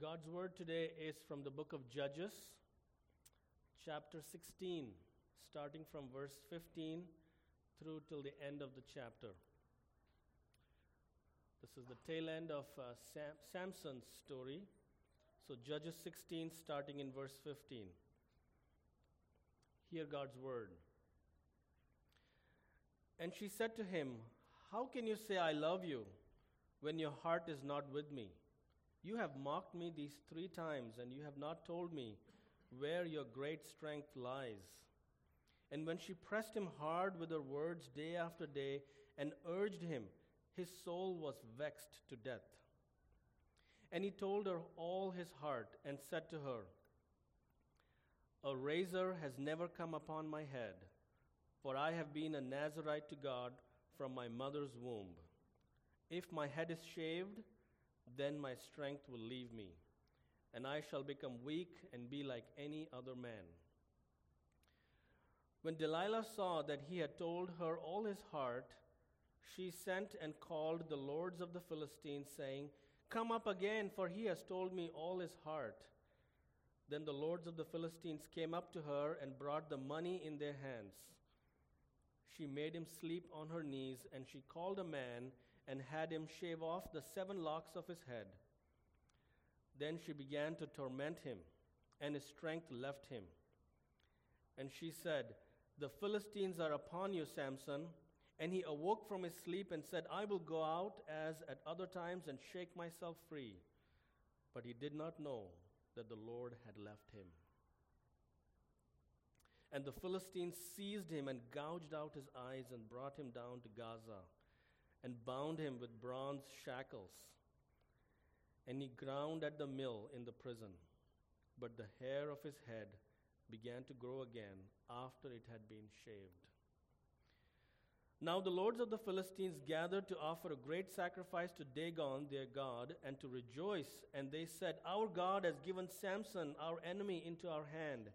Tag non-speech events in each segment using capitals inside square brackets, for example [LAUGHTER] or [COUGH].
God's word today is from the book of Judges, chapter 16, starting from verse 15 through till the end of the chapter. This is the tail end of uh, Sam- Samson's story. So, Judges 16, starting in verse 15. Hear God's word. And she said to him, How can you say, I love you, when your heart is not with me? You have mocked me these three times, and you have not told me where your great strength lies. And when she pressed him hard with her words day after day and urged him, his soul was vexed to death. And he told her all his heart and said to her, A razor has never come upon my head, for I have been a Nazarite to God from my mother's womb. If my head is shaved, then my strength will leave me, and I shall become weak and be like any other man. When Delilah saw that he had told her all his heart, she sent and called the lords of the Philistines, saying, Come up again, for he has told me all his heart. Then the lords of the Philistines came up to her and brought the money in their hands. She made him sleep on her knees, and she called a man and had him shave off the seven locks of his head. Then she began to torment him, and his strength left him. And she said, The Philistines are upon you, Samson. And he awoke from his sleep and said, I will go out as at other times and shake myself free. But he did not know that the Lord had left him. And the Philistines seized him and gouged out his eyes and brought him down to Gaza and bound him with bronze shackles. And he ground at the mill in the prison. But the hair of his head began to grow again after it had been shaved. Now the lords of the Philistines gathered to offer a great sacrifice to Dagon, their God, and to rejoice. And they said, Our God has given Samson, our enemy, into our hand.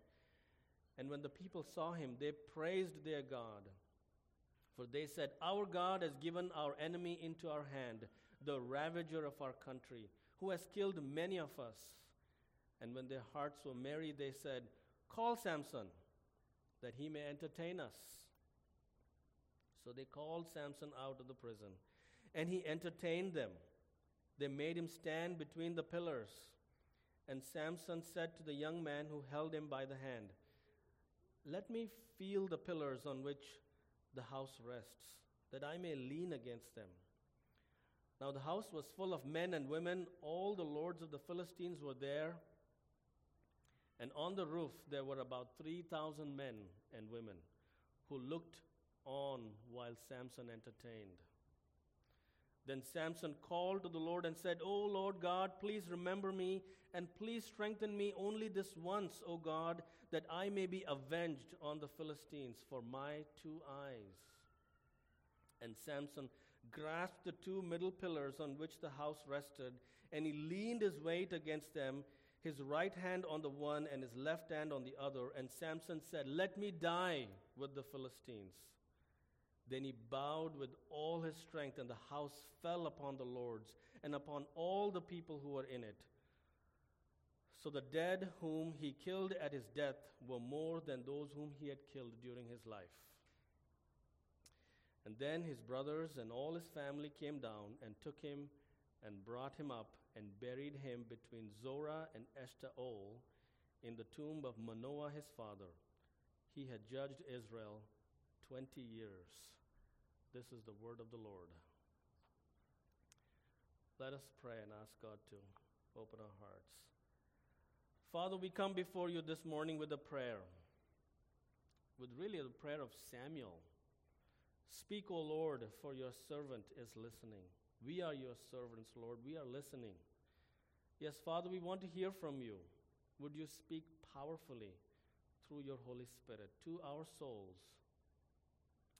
And when the people saw him, they praised their God. For they said, Our God has given our enemy into our hand, the ravager of our country, who has killed many of us. And when their hearts were merry, they said, Call Samson, that he may entertain us. So they called Samson out of the prison, and he entertained them. They made him stand between the pillars. And Samson said to the young man who held him by the hand, Let me feel the pillars on which the house rests, that I may lean against them. Now the house was full of men and women. All the lords of the Philistines were there. And on the roof there were about 3,000 men and women who looked on while Samson entertained. Then Samson called to the Lord and said, O Lord God, please remember me and please strengthen me only this once, O God, that I may be avenged on the Philistines for my two eyes. And Samson grasped the two middle pillars on which the house rested, and he leaned his weight against them, his right hand on the one and his left hand on the other. And Samson said, Let me die with the Philistines. Then he bowed with all his strength, and the house fell upon the lords and upon all the people who were in it. So the dead whom he killed at his death were more than those whom he had killed during his life. And then his brothers and all his family came down and took him and brought him up and buried him between Zorah and Eshtaol in the tomb of Manoah his father. He had judged Israel 20 years. This is the word of the Lord. Let us pray and ask God to open our hearts. Father, we come before you this morning with a prayer, with really the prayer of Samuel. Speak, O Lord, for your servant is listening. We are your servants, Lord. We are listening. Yes, Father, we want to hear from you. Would you speak powerfully through your Holy Spirit to our souls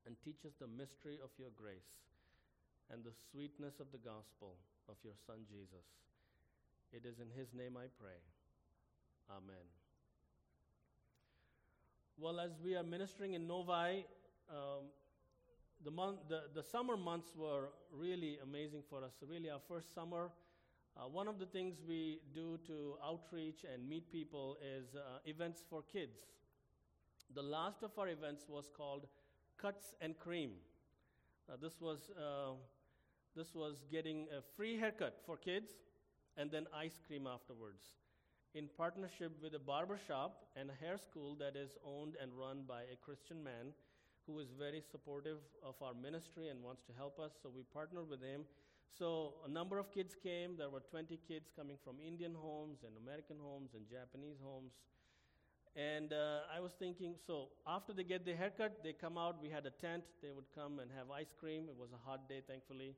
and teach us the mystery of your grace and the sweetness of the gospel of your Son Jesus? It is in his name I pray. Amen. Well, as we are ministering in Novi, um, the, month, the, the summer months were really amazing for us. Really, our first summer, Uh, one of the things we do to outreach and meet people is uh, events for kids. The last of our events was called Cuts and Cream. Uh, this was uh, this was getting a free haircut for kids and then ice cream afterwards in partnership with a barber shop and a hair school that is owned and run by a Christian man who is very supportive of our ministry and wants to help us. So we partnered with him. So a number of kids came. There were 20 kids coming from Indian homes and American homes and Japanese homes. And uh, I was thinking, so after they get their haircut, they come out. We had a tent. They would come and have ice cream. It was a hot day, thankfully.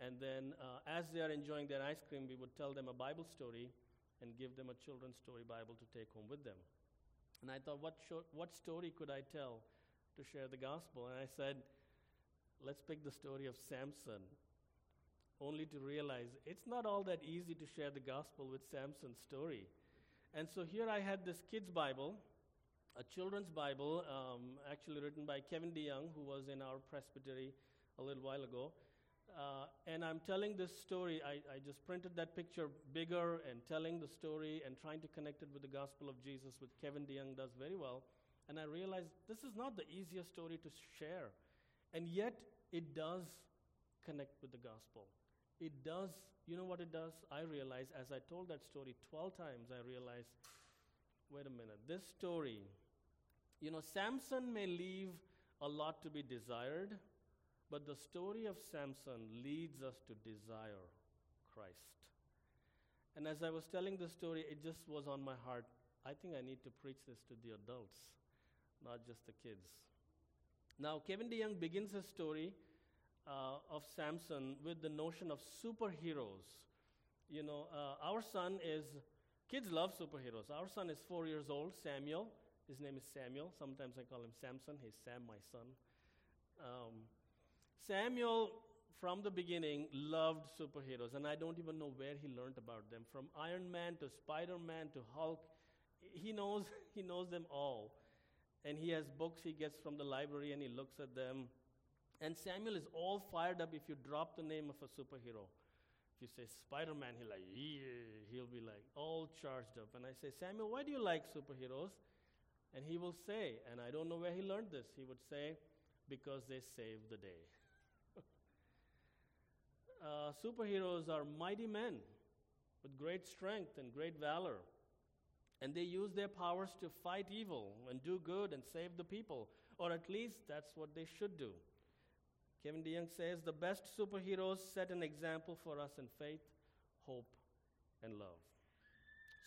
And then, uh, as they are enjoying their ice cream, we would tell them a Bible story and give them a children's story Bible to take home with them. And I thought, what, what story could I tell to share the gospel? And I said, let's pick the story of Samson. Only to realize it's not all that easy to share the gospel with Samson's story. And so here I had this kid's Bible, a children's Bible, um, actually written by Kevin DeYoung, who was in our presbytery a little while ago. Uh, and I'm telling this story. I, I just printed that picture bigger and telling the story and trying to connect it with the gospel of Jesus, which Kevin DeYoung does very well. And I realized this is not the easiest story to share. And yet, it does connect with the gospel. It does, you know what it does? I realize, as I told that story 12 times, I realized, wait a minute, this story, you know, Samson may leave a lot to be desired, but the story of Samson leads us to desire Christ. And as I was telling the story, it just was on my heart. I think I need to preach this to the adults, not just the kids. Now, Kevin DeYoung begins his story uh, of Samson with the notion of superheroes. You know, uh, our son is, kids love superheroes. Our son is four years old, Samuel. His name is Samuel. Sometimes I call him Samson. He's Sam, my son. Um, Samuel, from the beginning, loved superheroes, and I don't even know where he learned about them. From Iron Man to Spider Man to Hulk, he knows, [LAUGHS] he knows them all. And he has books he gets from the library and he looks at them. And Samuel is all fired up if you drop the name of a superhero. If you say Spider Man, he'll like, he'll be like all charged up. And I say, Samuel, why do you like superheroes? And he will say, and I don't know where he learned this, he would say, because they save the day. [LAUGHS] uh, superheroes are mighty men with great strength and great valor. And they use their powers to fight evil and do good and save the people. Or at least that's what they should do. Kevin DeYoung says the best superheroes set an example for us in faith, hope, and love.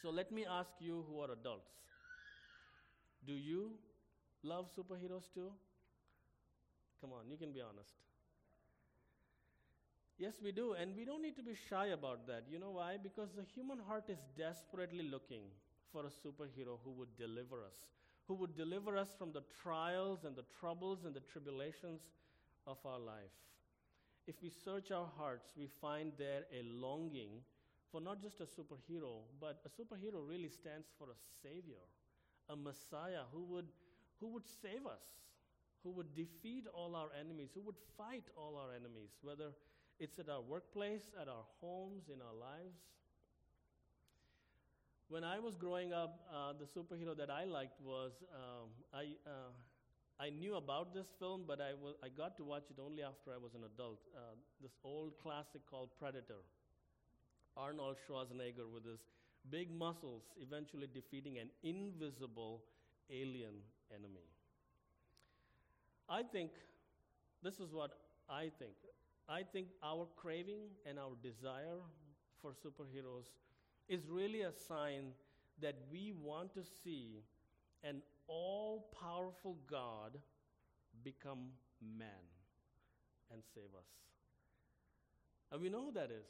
So let me ask you who are adults do you love superheroes too? Come on, you can be honest. Yes, we do, and we don't need to be shy about that. You know why? Because the human heart is desperately looking for a superhero who would deliver us, who would deliver us from the trials and the troubles and the tribulations of our life. If we search our hearts, we find there a longing for not just a superhero, but a superhero really stands for a savior, a messiah who would, who would save us, who would defeat all our enemies, who would fight all our enemies, whether it's at our workplace, at our homes, in our lives. When I was growing up, uh, the superhero that I liked was um, I. Uh, I knew about this film, but I, was, I got to watch it only after I was an adult. Uh, this old classic called Predator. Arnold Schwarzenegger with his big muscles eventually defeating an invisible alien enemy. I think, this is what I think. I think our craving and our desire for superheroes is really a sign that we want to see an all powerful God become man and save us. And we know who that is.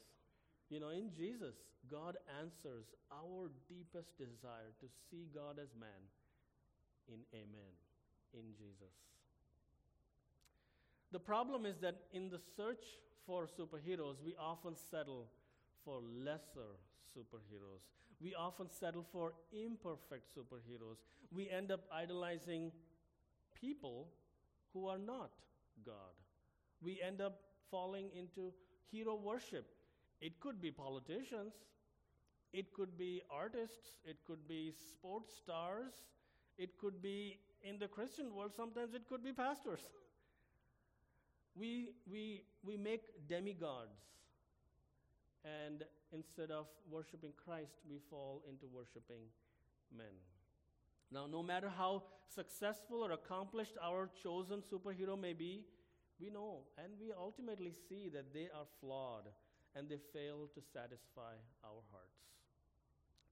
You know, in Jesus, God answers our deepest desire to see God as man in Amen, in Jesus. The problem is that in the search for superheroes, we often settle for lesser superheroes. We often settle for imperfect superheroes. We end up idolizing people who are not God. We end up falling into hero worship. It could be politicians, it could be artists, it could be sports stars, it could be in the Christian world, sometimes it could be pastors. [LAUGHS] We, we, we make demigods, and instead of worshiping Christ, we fall into worshiping men. Now, no matter how successful or accomplished our chosen superhero may be, we know and we ultimately see that they are flawed and they fail to satisfy our hearts.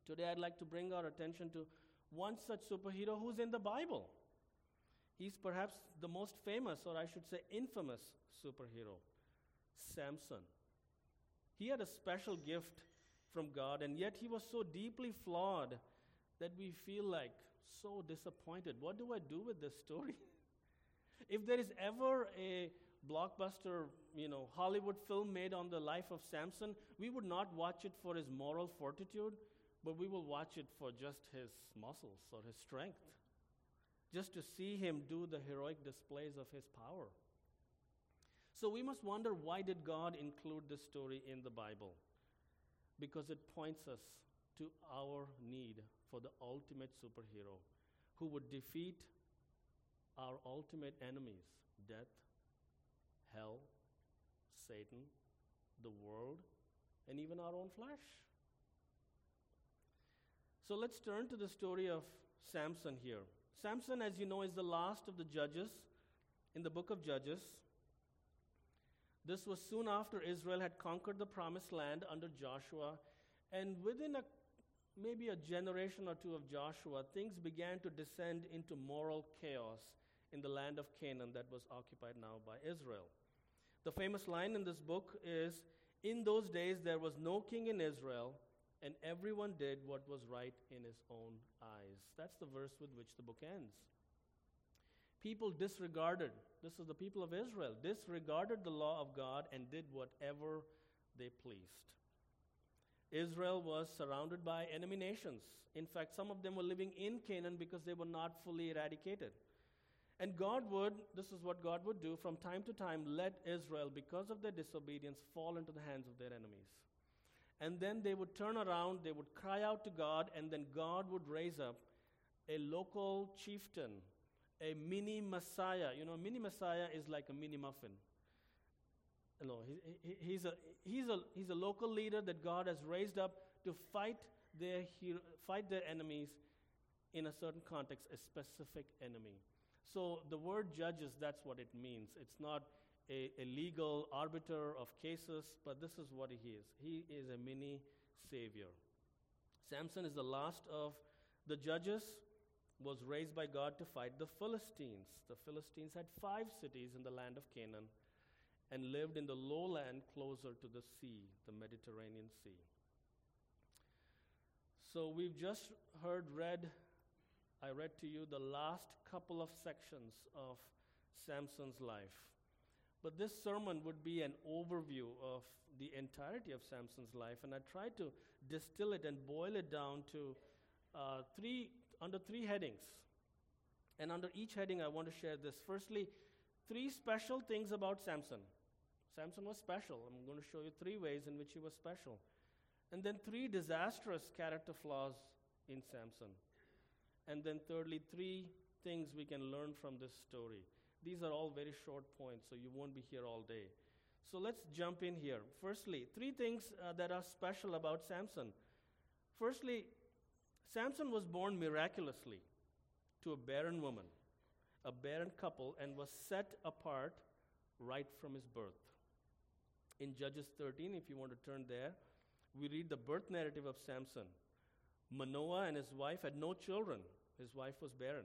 Today, I'd like to bring our attention to one such superhero who's in the Bible. He's perhaps the most famous, or I should say, infamous superhero Samson. He had a special gift from God, and yet he was so deeply flawed that we feel like so disappointed. What do I do with this story? [LAUGHS] if there is ever a blockbuster, you know, Hollywood film made on the life of Samson, we would not watch it for his moral fortitude, but we will watch it for just his muscles or his strength, just to see him do the heroic displays of his power. So we must wonder why did God include this story in the Bible? Because it points us to our need for the ultimate superhero who would defeat our ultimate enemies death, hell, Satan, the world, and even our own flesh. So let's turn to the story of Samson here. Samson, as you know, is the last of the judges in the book of Judges. This was soon after Israel had conquered the promised land under Joshua, and within a maybe a generation or two of Joshua, things began to descend into moral chaos in the land of Canaan that was occupied now by Israel. The famous line in this book is In those days there was no king in Israel, and everyone did what was right in his own eyes. That's the verse with which the book ends. People disregarded, this is the people of Israel, disregarded the law of God and did whatever they pleased. Israel was surrounded by enemy nations. In fact, some of them were living in Canaan because they were not fully eradicated. And God would, this is what God would do, from time to time, let Israel, because of their disobedience, fall into the hands of their enemies. And then they would turn around, they would cry out to God, and then God would raise up a local chieftain, a mini Messiah. You know, mini Messiah is like a mini muffin. No, he, he, he's, a, he's, a, he's a local leader that God has raised up to fight their, hero, fight their enemies in a certain context, a specific enemy. So the word judges, that's what it means. It's not a, a legal arbiter of cases, but this is what he is. He is a mini savior. Samson is the last of the judges, was raised by God to fight the Philistines. The Philistines had five cities in the land of Canaan and lived in the lowland closer to the sea, the Mediterranean Sea. So we've just heard read, I read to you the last couple of sections of Samson's life. But this sermon would be an overview of the entirety of Samson's life, and I tried to distill it and boil it down to uh, three, under three headings. And under each heading, I want to share this. Firstly, three special things about Samson. Samson was special. I'm going to show you three ways in which he was special. And then three disastrous character flaws in Samson. And then, thirdly, three things we can learn from this story. These are all very short points, so you won't be here all day. So let's jump in here. Firstly, three things uh, that are special about Samson. Firstly, Samson was born miraculously to a barren woman, a barren couple, and was set apart right from his birth. In Judges 13, if you want to turn there, we read the birth narrative of Samson. Manoah and his wife had no children, his wife was barren.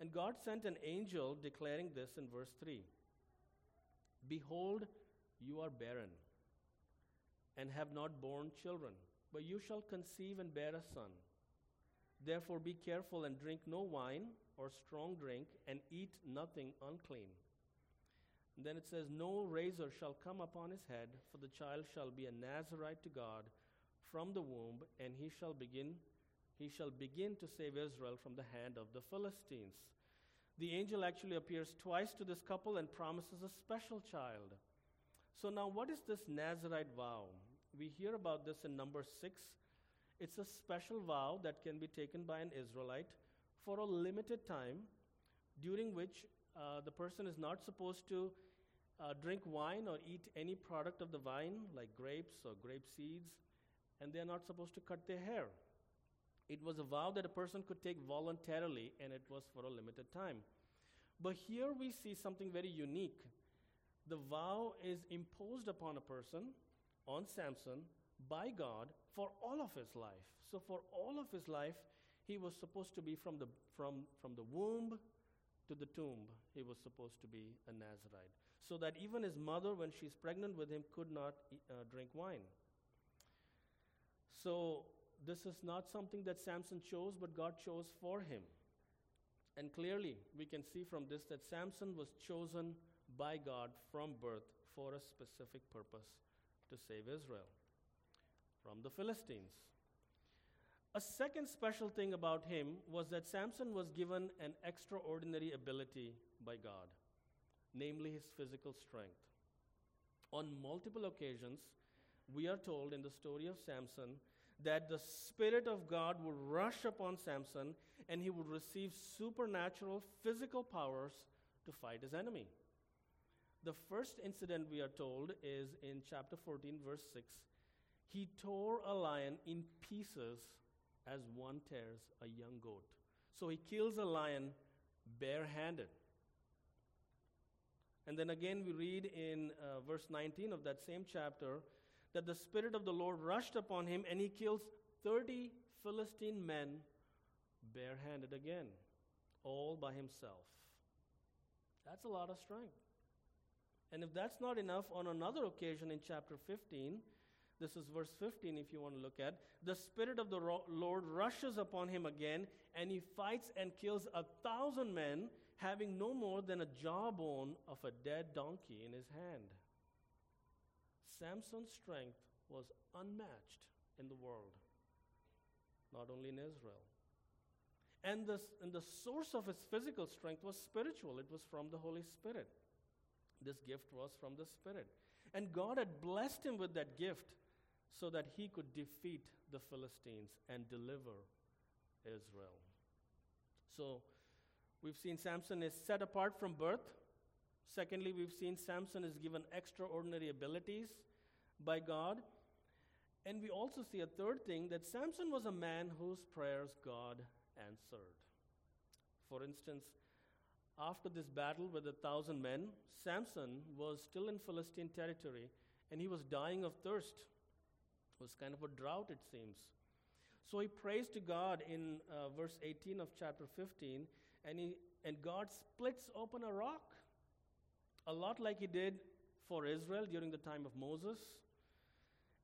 And God sent an angel declaring this in verse 3 Behold, you are barren and have not borne children, but you shall conceive and bear a son. Therefore, be careful and drink no wine or strong drink, and eat nothing unclean and then it says, No razor shall come upon his head, for the child shall be a Nazarite to God from the womb, and he shall begin he shall begin to save Israel from the hand of the Philistines. The angel actually appears twice to this couple and promises a special child. So, now what is this Nazarite vow? We hear about this in number 6. It's a special vow that can be taken by an Israelite for a limited time, during which uh, the person is not supposed to uh, drink wine or eat any product of the vine, like grapes or grape seeds, and they're not supposed to cut their hair. It was a vow that a person could take voluntarily, and it was for a limited time. But here we see something very unique. The vow is imposed upon a person, on Samson, by God for all of his life. So, for all of his life, he was supposed to be from the, from, from the womb to the tomb, he was supposed to be a Nazarite. So that even his mother, when she's pregnant with him, could not uh, drink wine. So, this is not something that Samson chose, but God chose for him. And clearly, we can see from this that Samson was chosen by God from birth for a specific purpose to save Israel from the Philistines. A second special thing about him was that Samson was given an extraordinary ability by God, namely his physical strength. On multiple occasions, we are told in the story of Samson that the Spirit of God would rush upon Samson and he would receive supernatural physical powers to fight his enemy. The first incident we are told is in chapter 14, verse 6. He tore a lion in pieces as one tears a young goat. So he kills a lion barehanded. And then again, we read in uh, verse 19 of that same chapter that the Spirit of the Lord rushed upon him and he kills 30 Philistine men barehanded again, all by himself. That's a lot of strength. And if that's not enough, on another occasion in chapter 15, this is verse 15 if you want to look at, the Spirit of the Lord rushes upon him again, and he fights and kills a thousand men, having no more than a jawbone of a dead donkey in his hand. Samson's strength was unmatched in the world, not only in Israel. And the, and the source of his physical strength was spiritual, it was from the Holy Spirit. This gift was from the Spirit. And God had blessed him with that gift so that he could defeat the Philistines and deliver Israel. So, we've seen Samson is set apart from birth. Secondly, we've seen Samson is given extraordinary abilities by God. And we also see a third thing that Samson was a man whose prayers God answered. For instance, after this battle with a thousand men, Samson was still in Philistine territory and he was dying of thirst. It was kind of a drought, it seems. So he prays to God in uh, verse 18 of chapter 15, and, he, and God splits open a rock, a lot like he did for Israel during the time of Moses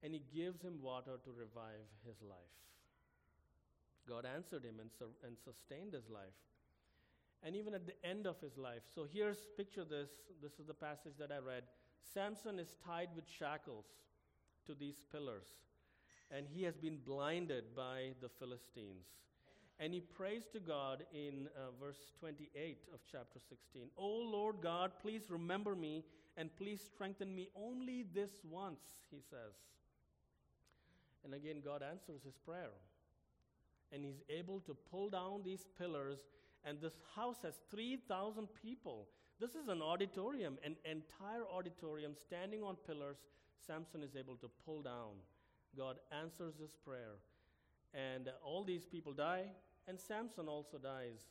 and he gives him water to revive his life. God answered him and, su- and sustained his life. And even at the end of his life. So here's, picture this. This is the passage that I read. Samson is tied with shackles to these pillars, and he has been blinded by the Philistines. And he prays to God in uh, verse 28 of chapter 16 O Lord God, please remember me and please strengthen me only this once, he says. And again, God answers his prayer. And he's able to pull down these pillars, and this house has 3,000 people. This is an auditorium, an entire auditorium standing on pillars. Samson is able to pull down. God answers this prayer. And uh, all these people die, and Samson also dies.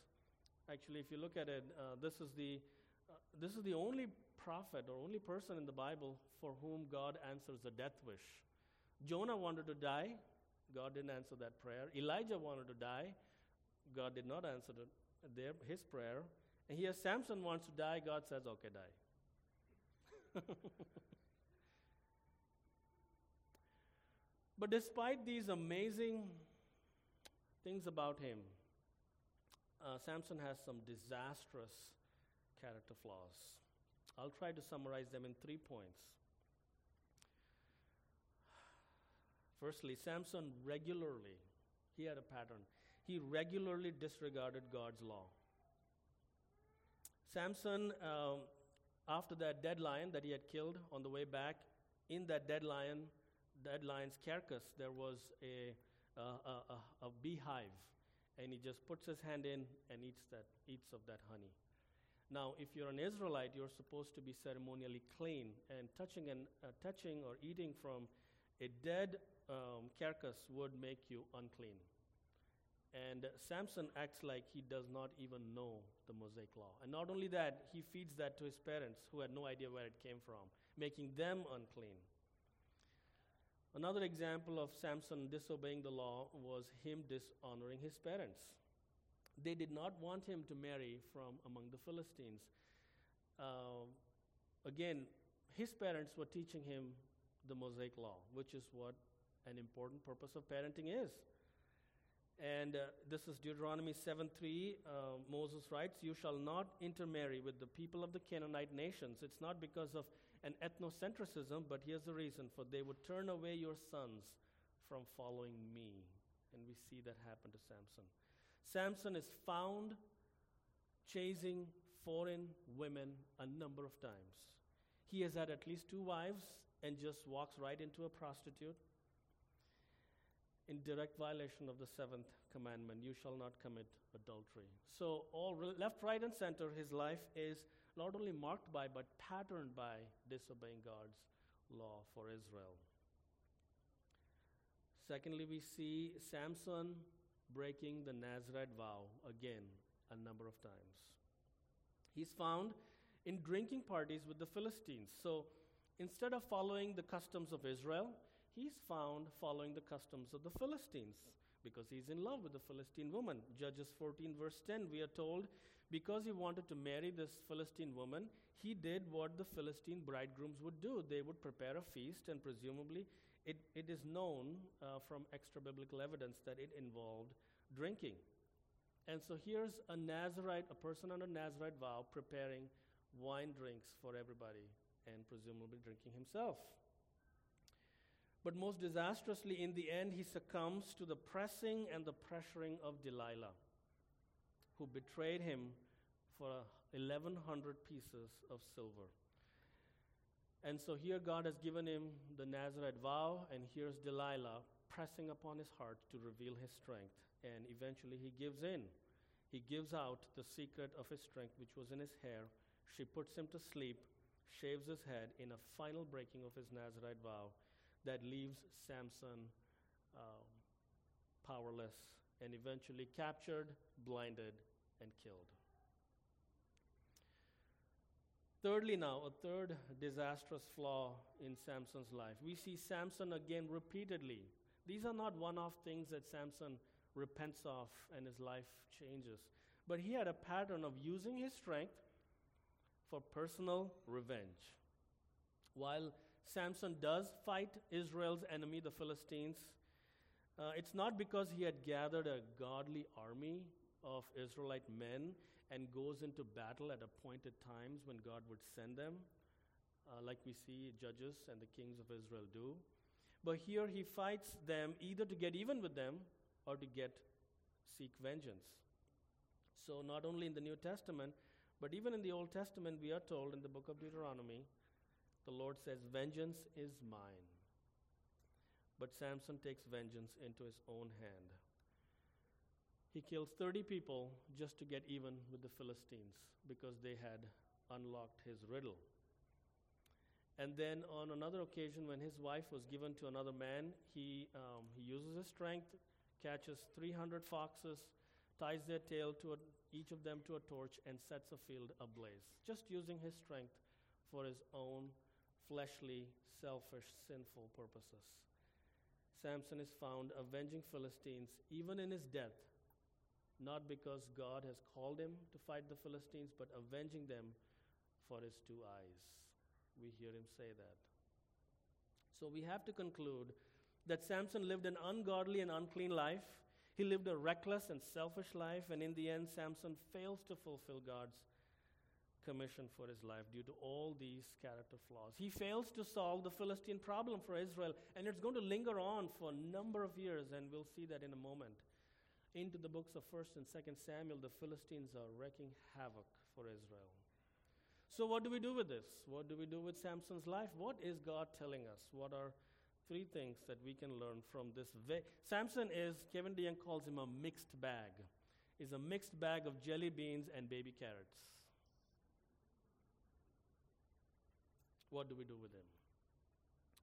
Actually, if you look at it, uh, this, is the, uh, this is the only prophet or only person in the Bible for whom God answers a death wish. Jonah wanted to die. God didn't answer that prayer. Elijah wanted to die. God did not answer their, his prayer. And here Samson wants to die. God says, okay, die. [LAUGHS] but despite these amazing things about him, uh, Samson has some disastrous character flaws. I'll try to summarize them in three points. Firstly, Samson regularly, he had a pattern, he regularly disregarded God's law. Samson um, After that dead lion that he had killed on the way back, in that dead lion, dead lion's carcass, there was a, uh, a, a, a beehive, and he just puts his hand in and eats that, eats of that honey. Now, if you're an Israelite, you're supposed to be ceremonially clean, and touching and uh, touching or eating from a dead um, carcass would make you unclean. And Samson acts like he does not even know the Mosaic law. And not only that, he feeds that to his parents who had no idea where it came from, making them unclean. Another example of Samson disobeying the law was him dishonoring his parents. They did not want him to marry from among the Philistines. Uh, again, his parents were teaching him the Mosaic law, which is what an important purpose of parenting is. And uh, this is Deuteronomy 7 3. Uh, Moses writes, You shall not intermarry with the people of the Canaanite nations. It's not because of an ethnocentrism, but here's the reason for they would turn away your sons from following me. And we see that happen to Samson. Samson is found chasing foreign women a number of times. He has had at least two wives and just walks right into a prostitute in direct violation of the seventh commandment you shall not commit adultery. So, all re- left, right, and center, his life is not only marked by, but patterned by disobeying God's law for Israel. Secondly, we see Samson breaking the Nazarite vow again a number of times. He's found in drinking parties with the Philistines. So, instead of following the customs of Israel, he's found following the customs of the Philistines because he's in love with the Philistine woman. Judges 14, verse 10, we are told, because he wanted to marry this Philistine woman, he did what the Philistine bridegrooms would do. They would prepare a feast, and presumably, it, it is known uh, from extra biblical evidence that it involved drinking. And so here's a Nazarite, a person under Nazarite vow, preparing wine drinks for everybody and presumably drinking himself. But most disastrously, in the end, he succumbs to the pressing and the pressuring of Delilah, who betrayed him for 1,100 pieces of silver. And so here God has given him the Nazarite vow, and here's Delilah pressing upon his heart to reveal his strength. And eventually he gives in. He gives out the secret of his strength, which was in his hair. She puts him to sleep, shaves his head in a final breaking of his Nazarite vow that leaves Samson um, powerless and eventually captured, blinded, and killed. Thirdly, now, a third disastrous flaw in Samson's life. We see Samson again repeatedly. These are not one off things that Samson repents of and his life changes. But he had a pattern of using his strength for personal revenge. While Samson does fight Israel's enemy, the Philistines. Uh, it's not because he had gathered a godly army of Israelite men and goes into battle at appointed times when God would send them, uh, like we see judges and the kings of Israel do. But here he fights them either to get even with them or to get seek vengeance. So not only in the New Testament, but even in the Old Testament, we are told in the book of Deuteronomy the Lord says, Vengeance is mine. But Samson takes vengeance into his own hand. He kills 30 people just to get even with the Philistines because they had unlocked his riddle. And then on another occasion, when his wife was given to another man, he, um, he uses his strength, catches 300 foxes, ties their tail to a, each of them to a torch, and sets a field ablaze, just using his strength for his own fleshly, selfish, sinful purposes. Samson is found avenging Philistines even in his death, not because God has called him to fight the Philistines, but avenging them for his two eyes. We hear him say that. So we have to conclude that Samson lived an ungodly and unclean life. He lived a reckless and selfish life, and in the end, Samson fails to fulfill God's commission for his life due to all these character flaws. He fails to solve the Philistine problem for Israel, and it's going to linger on for a number of years, and we'll see that in a moment. Into the books of 1st and 2nd Samuel, the Philistines are wreaking havoc for Israel. So, what do we do with this? What do we do with Samson's life? What is God telling us? What are three things that we can learn from this? Ve- Samson is, Kevin DeYoung calls him a mixed bag. Is a mixed bag of jelly beans and baby carrots. What do we do with him?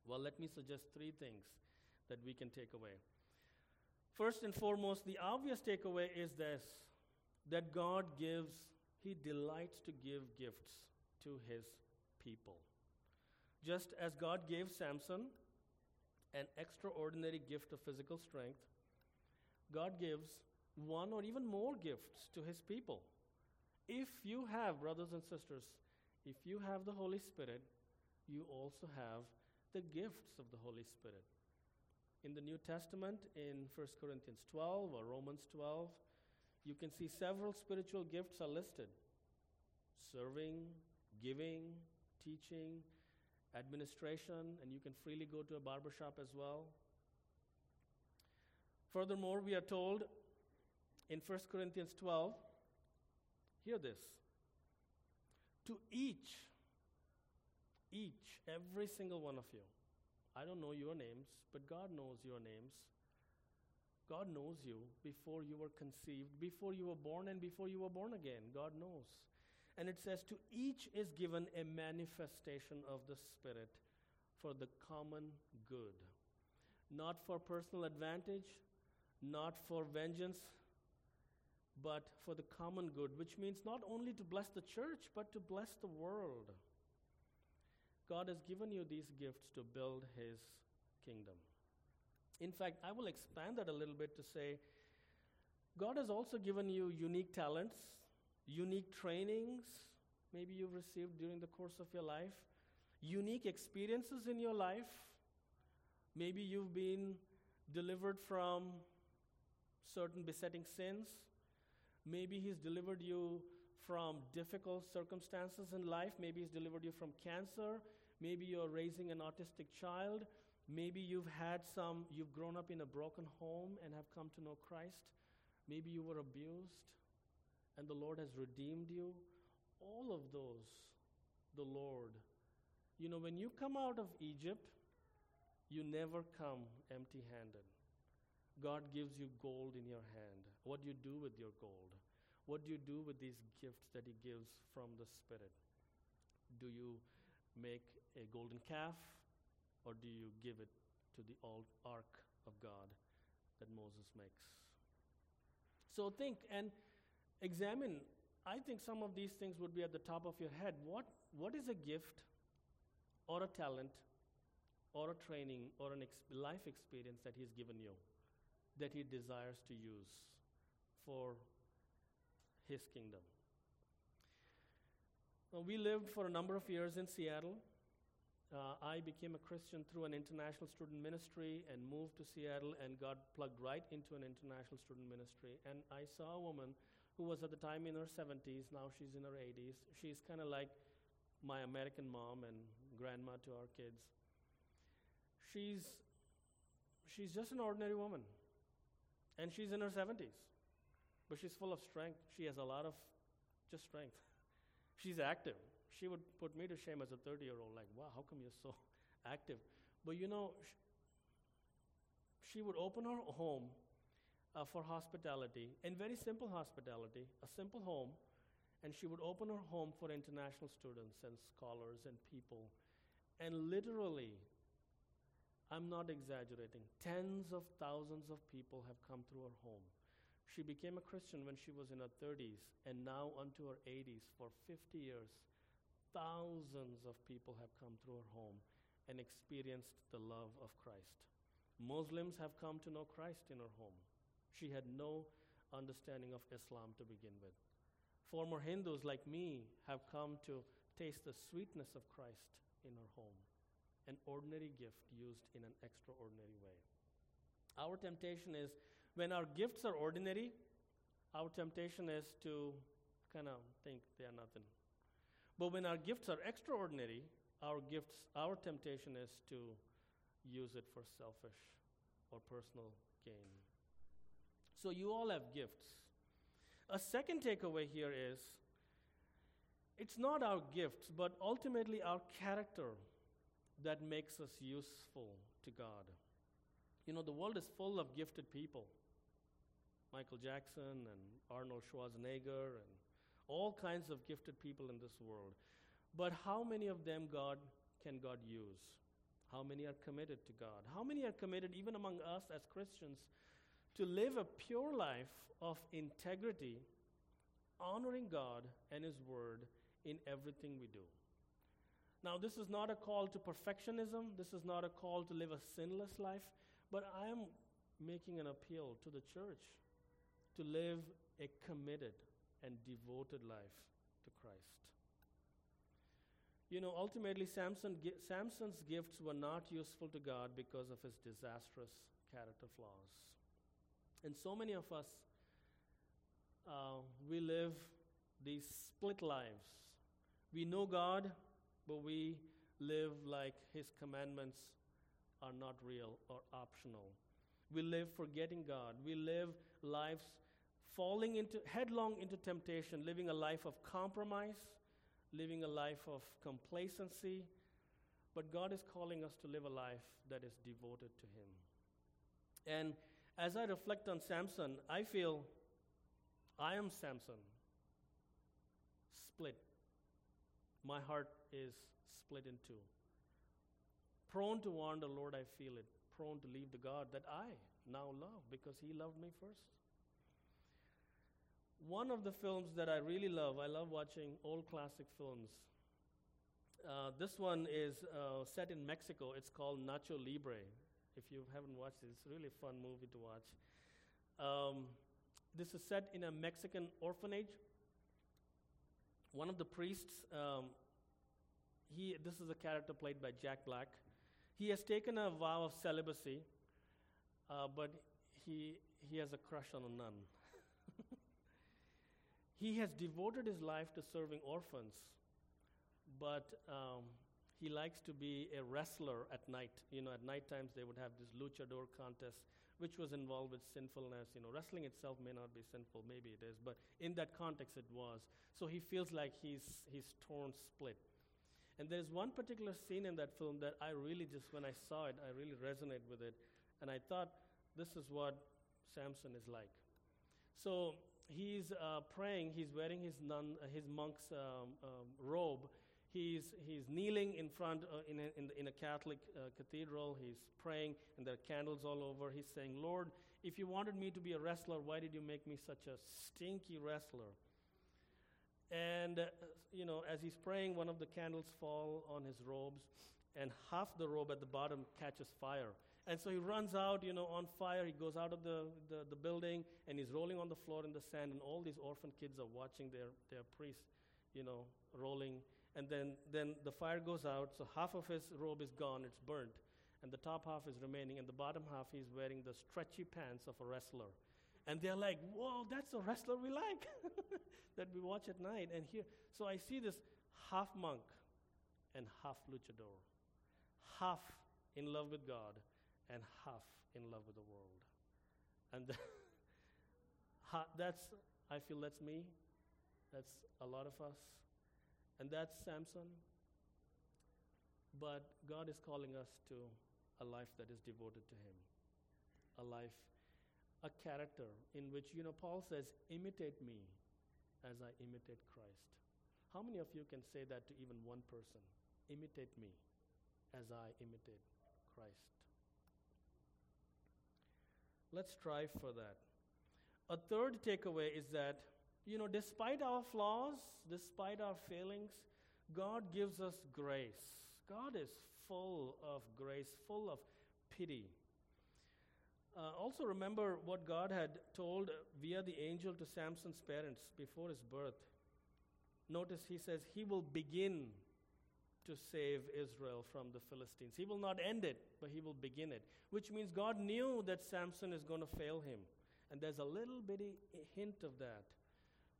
Well, let me suggest three things that we can take away. First and foremost, the obvious takeaway is this that God gives, He delights to give gifts to His people. Just as God gave Samson an extraordinary gift of physical strength, God gives one or even more gifts to His people. If you have, brothers and sisters, if you have the Holy Spirit, you also have the gifts of the Holy Spirit. In the New Testament, in 1 Corinthians 12 or Romans 12, you can see several spiritual gifts are listed serving, giving, teaching, administration, and you can freely go to a barbershop as well. Furthermore, we are told in 1 Corinthians 12, hear this, to each, each, every single one of you, I don't know your names, but God knows your names. God knows you before you were conceived, before you were born, and before you were born again. God knows. And it says, To each is given a manifestation of the Spirit for the common good, not for personal advantage, not for vengeance, but for the common good, which means not only to bless the church, but to bless the world. God has given you these gifts to build His kingdom. In fact, I will expand that a little bit to say God has also given you unique talents, unique trainings, maybe you've received during the course of your life, unique experiences in your life. Maybe you've been delivered from certain besetting sins. Maybe He's delivered you from difficult circumstances in life. Maybe He's delivered you from cancer. Maybe you're raising an autistic child. Maybe you've had some, you've grown up in a broken home and have come to know Christ. Maybe you were abused and the Lord has redeemed you. All of those, the Lord. You know, when you come out of Egypt, you never come empty handed. God gives you gold in your hand. What do you do with your gold? What do you do with these gifts that He gives from the Spirit? Do you make a golden calf or do you give it to the old ark of God that Moses makes? So think and examine. I think some of these things would be at the top of your head. What, what is a gift or a talent or a training or an ex- life experience that He's given you that He desires to use for His kingdom? Well, we lived for a number of years in Seattle. Uh, I became a Christian through an international student ministry and moved to Seattle and got plugged right into an international student ministry. And I saw a woman who was at the time in her 70s, now she's in her 80s. She's kind of like my American mom and grandma to our kids. She's, she's just an ordinary woman. And she's in her 70s. But she's full of strength. She has a lot of just strength. [LAUGHS] she's active she would put me to shame as a 30 year old, like, wow, how come you're so [LAUGHS] active? But you know, she would open her home uh, for hospitality, and very simple hospitality, a simple home, and she would open her home for international students and scholars and people. And literally, I'm not exaggerating, tens of thousands of people have come through her home. She became a Christian when she was in her 30s, and now unto her 80s for 50 years thousands of people have come through her home and experienced the love of Christ. Muslims have come to know Christ in her home. She had no understanding of Islam to begin with. Former Hindus like me have come to taste the sweetness of Christ in her home. An ordinary gift used in an extraordinary way. Our temptation is when our gifts are ordinary, our temptation is to kind of think they are nothing. But when our gifts are extraordinary, our gifts, our temptation is to use it for selfish or personal gain. So you all have gifts. A second takeaway here is it's not our gifts, but ultimately our character that makes us useful to God. You know, the world is full of gifted people Michael Jackson and Arnold Schwarzenegger and all kinds of gifted people in this world. But how many of them God can God use? How many are committed to God? How many are committed, even among us as Christians, to live a pure life of integrity, honoring God and His Word in everything we do? Now, this is not a call to perfectionism, this is not a call to live a sinless life, but I am making an appeal to the church to live a committed and devoted life to Christ. You know, ultimately, Samson, Samson's gifts were not useful to God because of his disastrous character flaws. And so many of us, uh, we live these split lives. We know God, but we live like His commandments are not real or optional. We live forgetting God. We live lives falling into headlong into temptation, living a life of compromise, living a life of complacency. But God is calling us to live a life that is devoted to Him. And as I reflect on Samson, I feel I am Samson, split. My heart is split in two. Prone to wander, Lord, I feel it. Prone to leave the God that I now love because He loved me first. One of the films that I really love, I love watching old classic films. Uh, this one is uh, set in Mexico. It's called Nacho Libre. If you haven't watched it, it's a really fun movie to watch. Um, this is set in a Mexican orphanage. One of the priests, um, he, this is a character played by Jack Black. He has taken a vow of celibacy, uh, but he, he has a crush on a nun. He has devoted his life to serving orphans, but um, he likes to be a wrestler at night. You know, at night times they would have this luchador contest, which was involved with sinfulness. You know, wrestling itself may not be sinful, maybe it is, but in that context it was. So he feels like he's, he's torn split. And there's one particular scene in that film that I really just, when I saw it, I really resonate with it. And I thought, this is what Samson is like. So he's uh, praying, he's wearing his, nun, uh, his monk's um, um, robe. He's, he's kneeling in front uh, in, a, in, in, a, Catholic uh, cathedral. He's praying, and there are candles all over. He's saying, Lord, if you wanted me to be a wrestler, why did you make me such a stinky wrestler? And, uh, you know, as he's praying, one of the candles fall on his robes, and half the robe at the bottom catches fire. And so he runs out, you know, on fire. He goes out of the, the, the, building and he's rolling on the floor in the sand. And all these orphan kids are watching their, their priest, you know, rolling. And then, then the fire goes out. So half of his robe is gone, it's burnt. And the top half is remaining. And the bottom half, he's wearing the stretchy pants of a wrestler. And they're like, whoa, that's a wrestler we like [LAUGHS] that we watch at night. And here, so I see this half monk and half luchador, half in love with God and half in love with the world. And [LAUGHS] that's, I feel that's me. That's a lot of us. And that's Samson. But God is calling us to a life that is devoted to Him. A life, a character in which, you know, Paul says, imitate me as I imitate Christ. How many of you can say that to even one person? Imitate me as I imitate Christ. Let's strive for that. A third takeaway is that, you know, despite our flaws, despite our failings, God gives us grace. God is full of grace, full of pity. Uh, also, remember what God had told via the angel to Samson's parents before his birth. Notice he says, He will begin to save Israel from the Philistines. He will not end it, but he will begin it, which means God knew that Samson is going to fail him. And there's a little bitty hint of that.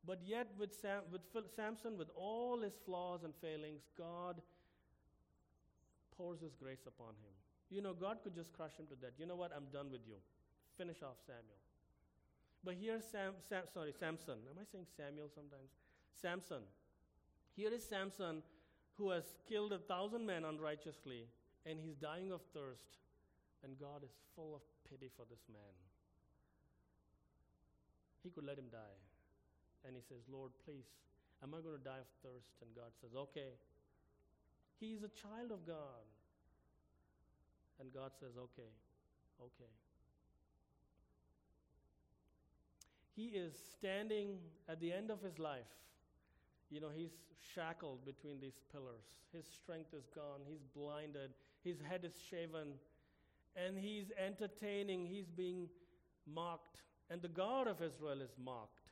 But yet, with, Sam, with Samson, with all his flaws and failings, God pours his grace upon him. You know, God could just crush him to death. You know what? I'm done with you. Finish off Samuel. But here's Sam, Sam, sorry, Samson. Am I saying Samuel sometimes? Samson Here is Samson who has killed a thousand men unrighteously, and he's dying of thirst, and God is full of pity for this man. He could let him die. And he says, Lord, please, am I going to die of thirst? And God says, Okay. He is a child of God. And God says, Okay, okay. He is standing at the end of his life. You know, he's shackled between these pillars. His strength is gone. He's blinded. His head is shaven. And he's entertaining. He's being mocked. And the God of Israel is mocked.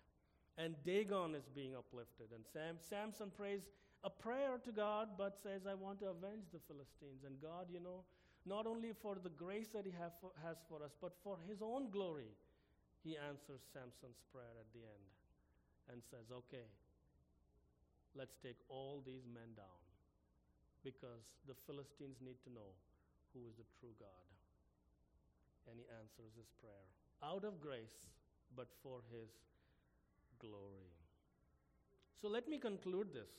And Dagon is being uplifted. And Sam, Samson prays a prayer to God, but says, I want to avenge the Philistines. And God, you know, not only for the grace that He for, has for us, but for His own glory, He answers Samson's prayer at the end and says, Okay, let's take all these men down because the Philistines need to know who is the true God. And He answers his prayer out of grace, but for His glory. So let me conclude this.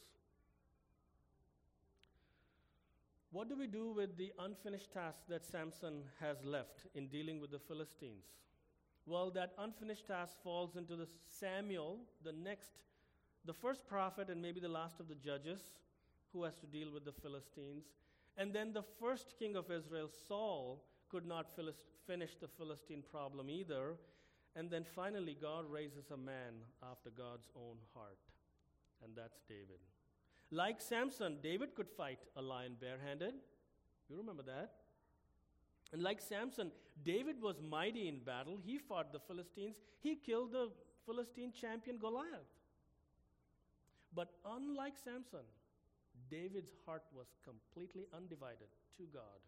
What do we do with the unfinished task that Samson has left in dealing with the Philistines? Well, that unfinished task falls into the Samuel, the next, the first prophet and maybe the last of the judges who has to deal with the Philistines. And then the first king of Israel, Saul, could not finish the Philistine problem either. And then finally, God raises a man after God's own heart, and that's David. Like Samson, David could fight a lion barehanded. You remember that? And like Samson, David was mighty in battle. He fought the Philistines, he killed the Philistine champion Goliath. But unlike Samson, David's heart was completely undivided to God.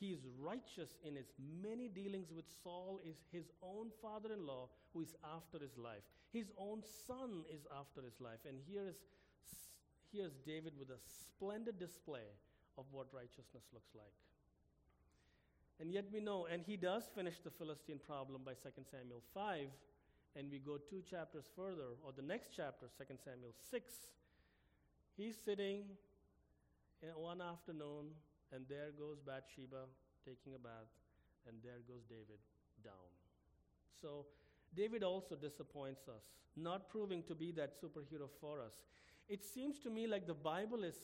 He is righteous in his many dealings with Saul, is his own father in law who is after his life. His own son is after his life. And here is, here is David with a splendid display of what righteousness looks like. And yet we know, and he does finish the Philistine problem by 2 Samuel 5, and we go two chapters further, or the next chapter, 2 Samuel 6. He's sitting in one afternoon and there goes Bathsheba taking a bath, and there goes David down. So, David also disappoints us, not proving to be that superhero for us. It seems to me like the Bible is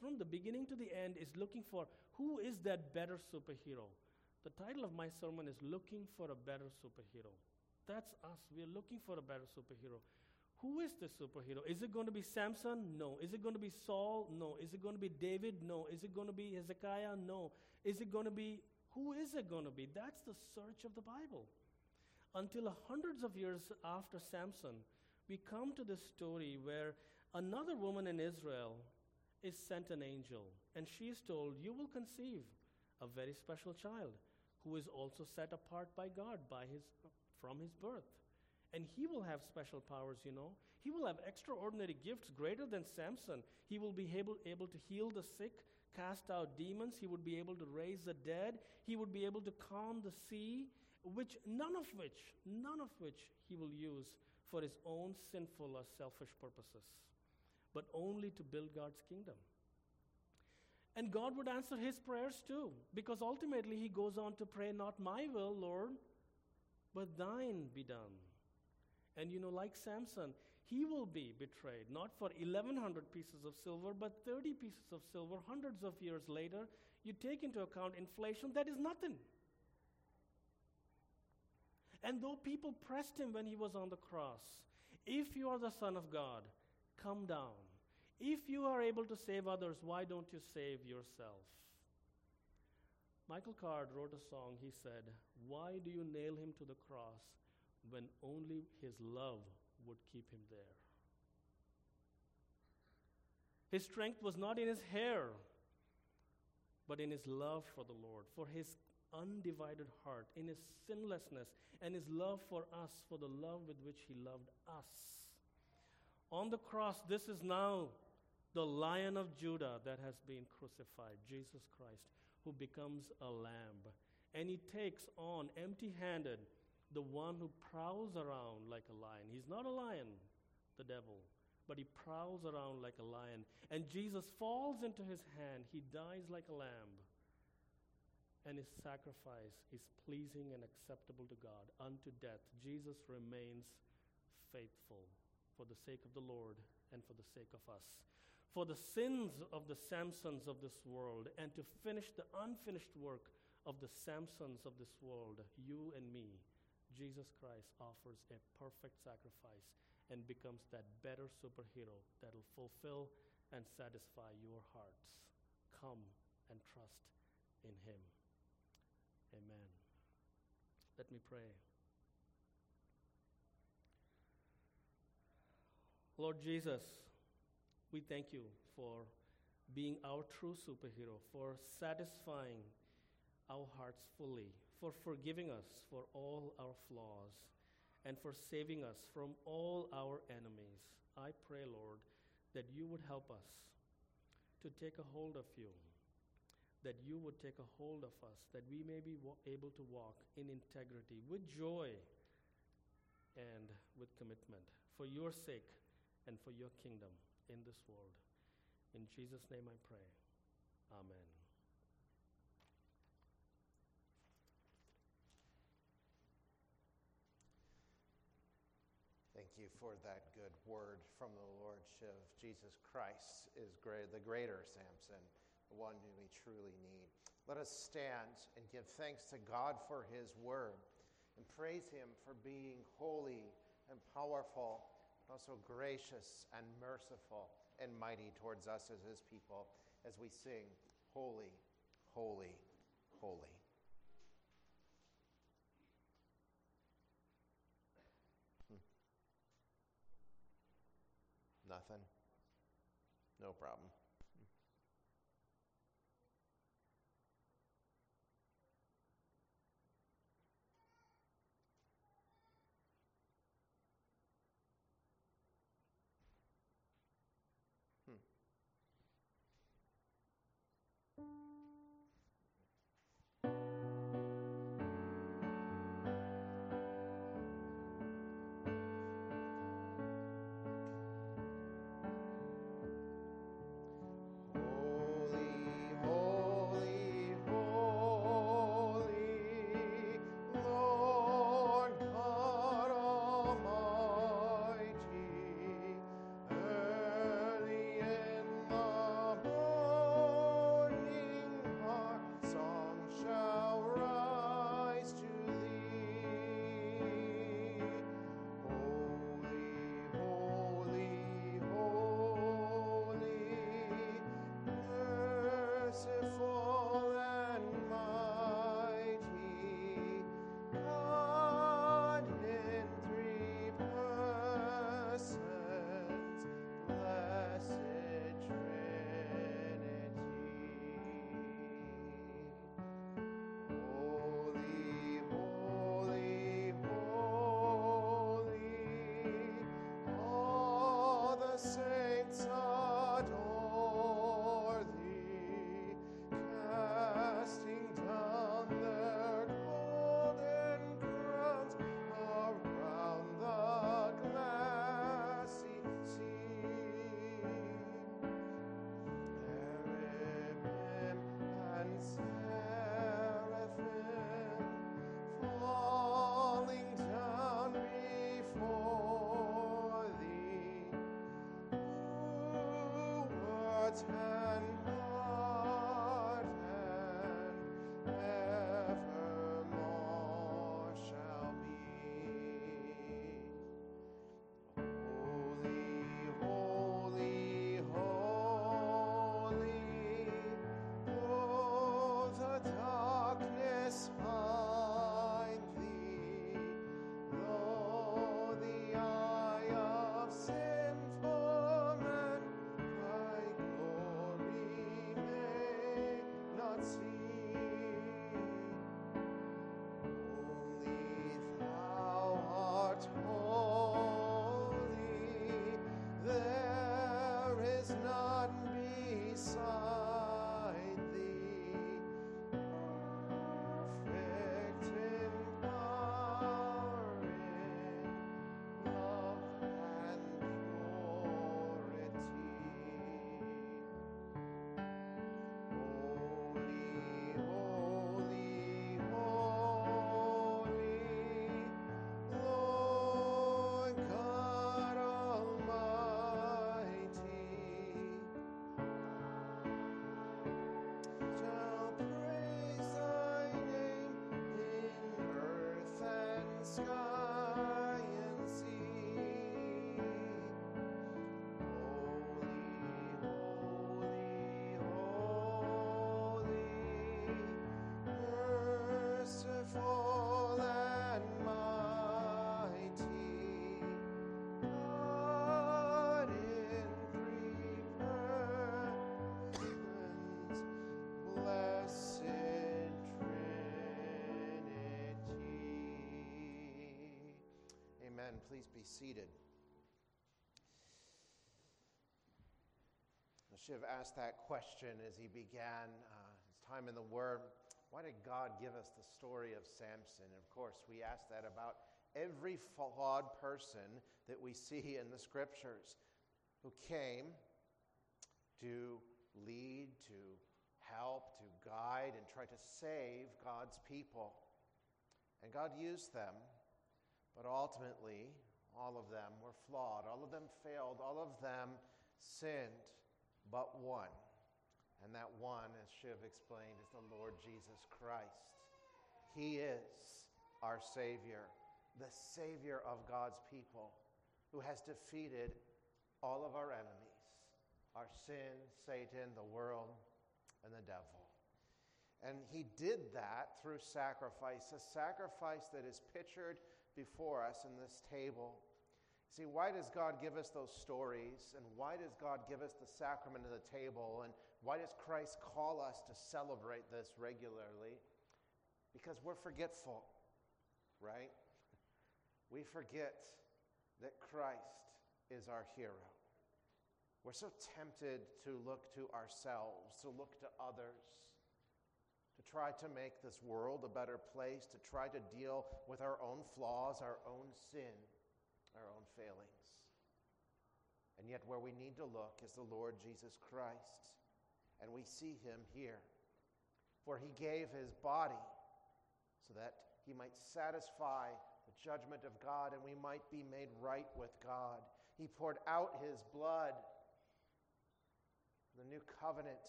from the beginning to the end is looking for who is that better superhero. The title of my sermon is Looking for a Better Superhero. That's us. We're looking for a better superhero. Who is the superhero? Is it going to be Samson? No. Is it going to be Saul? No. Is it going to be David? No. Is it going to be Hezekiah? No. Is it going to be, who is it going to be? That's the search of the Bible. Until hundreds of years after Samson, we come to this story where another woman in Israel is sent an angel, and she is told, You will conceive a very special child who is also set apart by God by his, from his birth. And he will have special powers, you know. He will have extraordinary gifts greater than Samson. He will be able, able to heal the sick, cast out demons. He would be able to raise the dead. He would be able to calm the sea, which none of which, none of which he will use for his own sinful or selfish purposes, but only to build God's kingdom. And God would answer his prayers too, because ultimately he goes on to pray, Not my will, Lord, but thine be done. And you know, like Samson, he will be betrayed, not for 1,100 pieces of silver, but 30 pieces of silver hundreds of years later. You take into account inflation, that is nothing. And though people pressed him when he was on the cross, if you are the Son of God, come down. If you are able to save others, why don't you save yourself? Michael Card wrote a song. He said, Why do you nail him to the cross? when only his love would keep him there. His strength was not in his hair, but in his love for the Lord, for his undivided heart, in his sinlessness, and his love for us, for the love with which he loved us. On the cross, this is now the Lion of Judah that has been crucified, Jesus Christ, who becomes a lamb. And he takes on, empty handed, the one who prowls around like a lion. He's not a lion, the devil, but he prowls around like a lion. And Jesus falls into his hand. He dies like a lamb. And his sacrifice is pleasing and acceptable to God unto death. Jesus remains faithful for the sake of the Lord and for the sake of us. For the sins of the Samsons of this world, and to finish the unfinished work of the Samsons of this world, you and me, Jesus Christ offers a perfect sacrifice and becomes that better superhero that will fulfill and satisfy your hearts. Come and trust in Him. Amen. Let me pray. Lord Jesus, we thank you for being our true superhero, for satisfying our hearts fully, for forgiving us for all our flaws, and for saving us from all our enemies. I pray, Lord, that you would help us to take a hold of you, that you would take a hold of us, that we may be able to walk in integrity, with joy, and with commitment, for your sake and for your kingdom in this world. In Jesus' name I pray. Amen. Thank you for that good word from the Lord, Shiv. Jesus Christ is great, the greater Samson, the one who we truly need. Let us stand and give thanks to God for his word and praise him for being holy and powerful, also gracious and merciful and mighty towards us as his people as we sing, Holy, Holy, Holy. Hmm. Nothing? No problem. Wert Please be seated. Shiv asked that question as he began uh, his time in the Word. Why did God give us the story of Samson? And of course, we ask that about every flawed person that we see in the Scriptures who came to lead, to help, to guide, and try to save God's people. And God used them, but ultimately, all of them were flawed. All of them failed. All of them sinned but one. And that one, as Shiv explained, is the Lord Jesus Christ. He is our Savior, the Savior of God's people, who has defeated all of our enemies our sin, Satan, the world, and the devil. And he did that through sacrifice, a sacrifice that is pictured before us in this table. See, why does God give us those stories? And why does God give us the sacrament of the table? And why does Christ call us to celebrate this regularly? Because we're forgetful, right? We forget that Christ is our hero. We're so tempted to look to ourselves, to look to others, try to make this world a better place, to try to deal with our own flaws, our own sin our own failings. And yet, where we need to look is the Lord Jesus Christ. And we see him here. For he gave his body so that he might satisfy the judgment of God and we might be made right with God. He poured out his blood, the new covenant,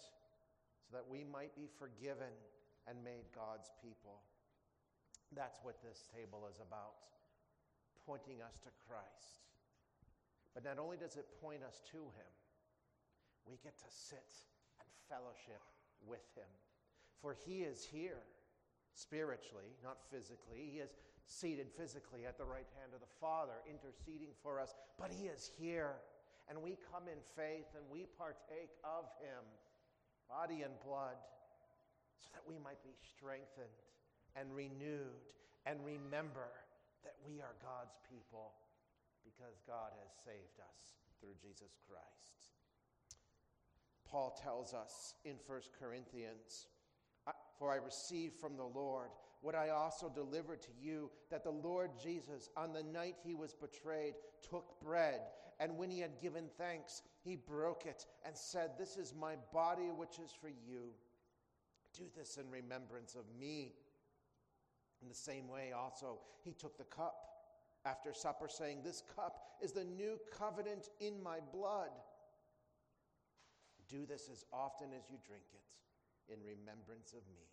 so that we might be forgiven and made God's people. That's what this table is about pointing us to Christ. But not only does it point us to Him, we get to sit and fellowship with Him. For He is here spiritually, not physically. He is seated physically at the right hand of the Father, interceding for us, but He is here. And we come in faith and we partake of Him, body and blood, so that we might be strengthened and renewed and remember that we are God's people because God has saved us through Jesus Christ. Paul tells us in 1 Corinthians, For I received from the Lord what I also delivered to you that the Lord Jesus, on the night he was betrayed, took bread, and when he had given thanks, he broke it and said, This is my body, which is for you. Do this in remembrance of me. In the same way, also, he took the cup after supper, saying, This cup is the new covenant in my blood. Do this as often as you drink it in remembrance of me.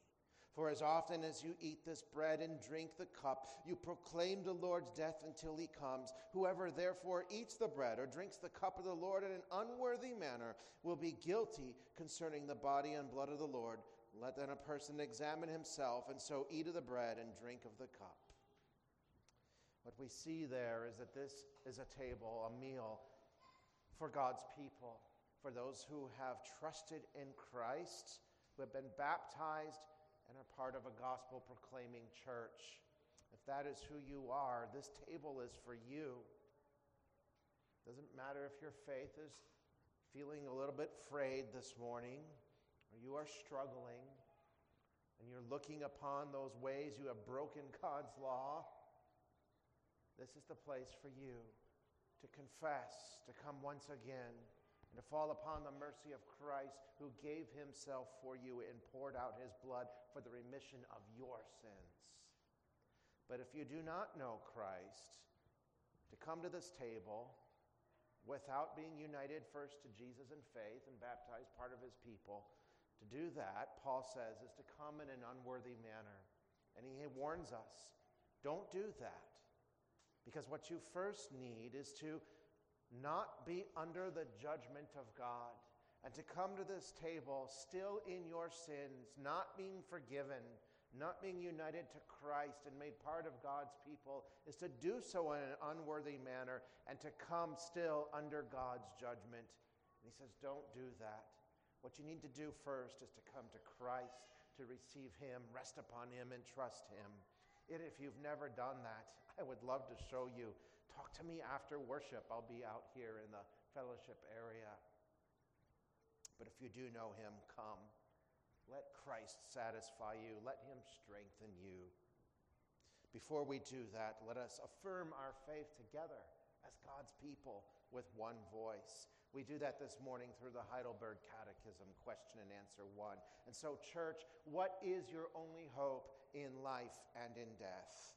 For as often as you eat this bread and drink the cup, you proclaim the Lord's death until he comes. Whoever therefore eats the bread or drinks the cup of the Lord in an unworthy manner will be guilty concerning the body and blood of the Lord. Let then a person examine himself, and so eat of the bread and drink of the cup. What we see there is that this is a table, a meal for God's people, for those who have trusted in Christ, who have been baptized, and are part of a gospel proclaiming church. If that is who you are, this table is for you. Doesn't matter if your faith is feeling a little bit frayed this morning or you are struggling and you're looking upon those ways you have broken God's law, this is the place for you to confess, to come once again, and to fall upon the mercy of Christ who gave himself for you and poured out his blood for the remission of your sins. But if you do not know Christ, to come to this table without being united first to Jesus in faith and baptized part of his people, to do that, Paul says, is to come in an unworthy manner. And he warns us don't do that. Because what you first need is to not be under the judgment of God and to come to this table still in your sins, not being forgiven, not being united to Christ and made part of God's people, is to do so in an unworthy manner and to come still under God's judgment. And he says, Don't do that. What you need to do first is to come to Christ, to receive Him, rest upon Him, and trust Him. And if you've never done that, I would love to show you talk to me after worship. I'll be out here in the fellowship area. But if you do know him, come. Let Christ satisfy you, let him strengthen you. Before we do that, let us affirm our faith together as God's people with one voice. We do that this morning through the Heidelberg Catechism, question and answer one. And so, church, what is your only hope in life and in death?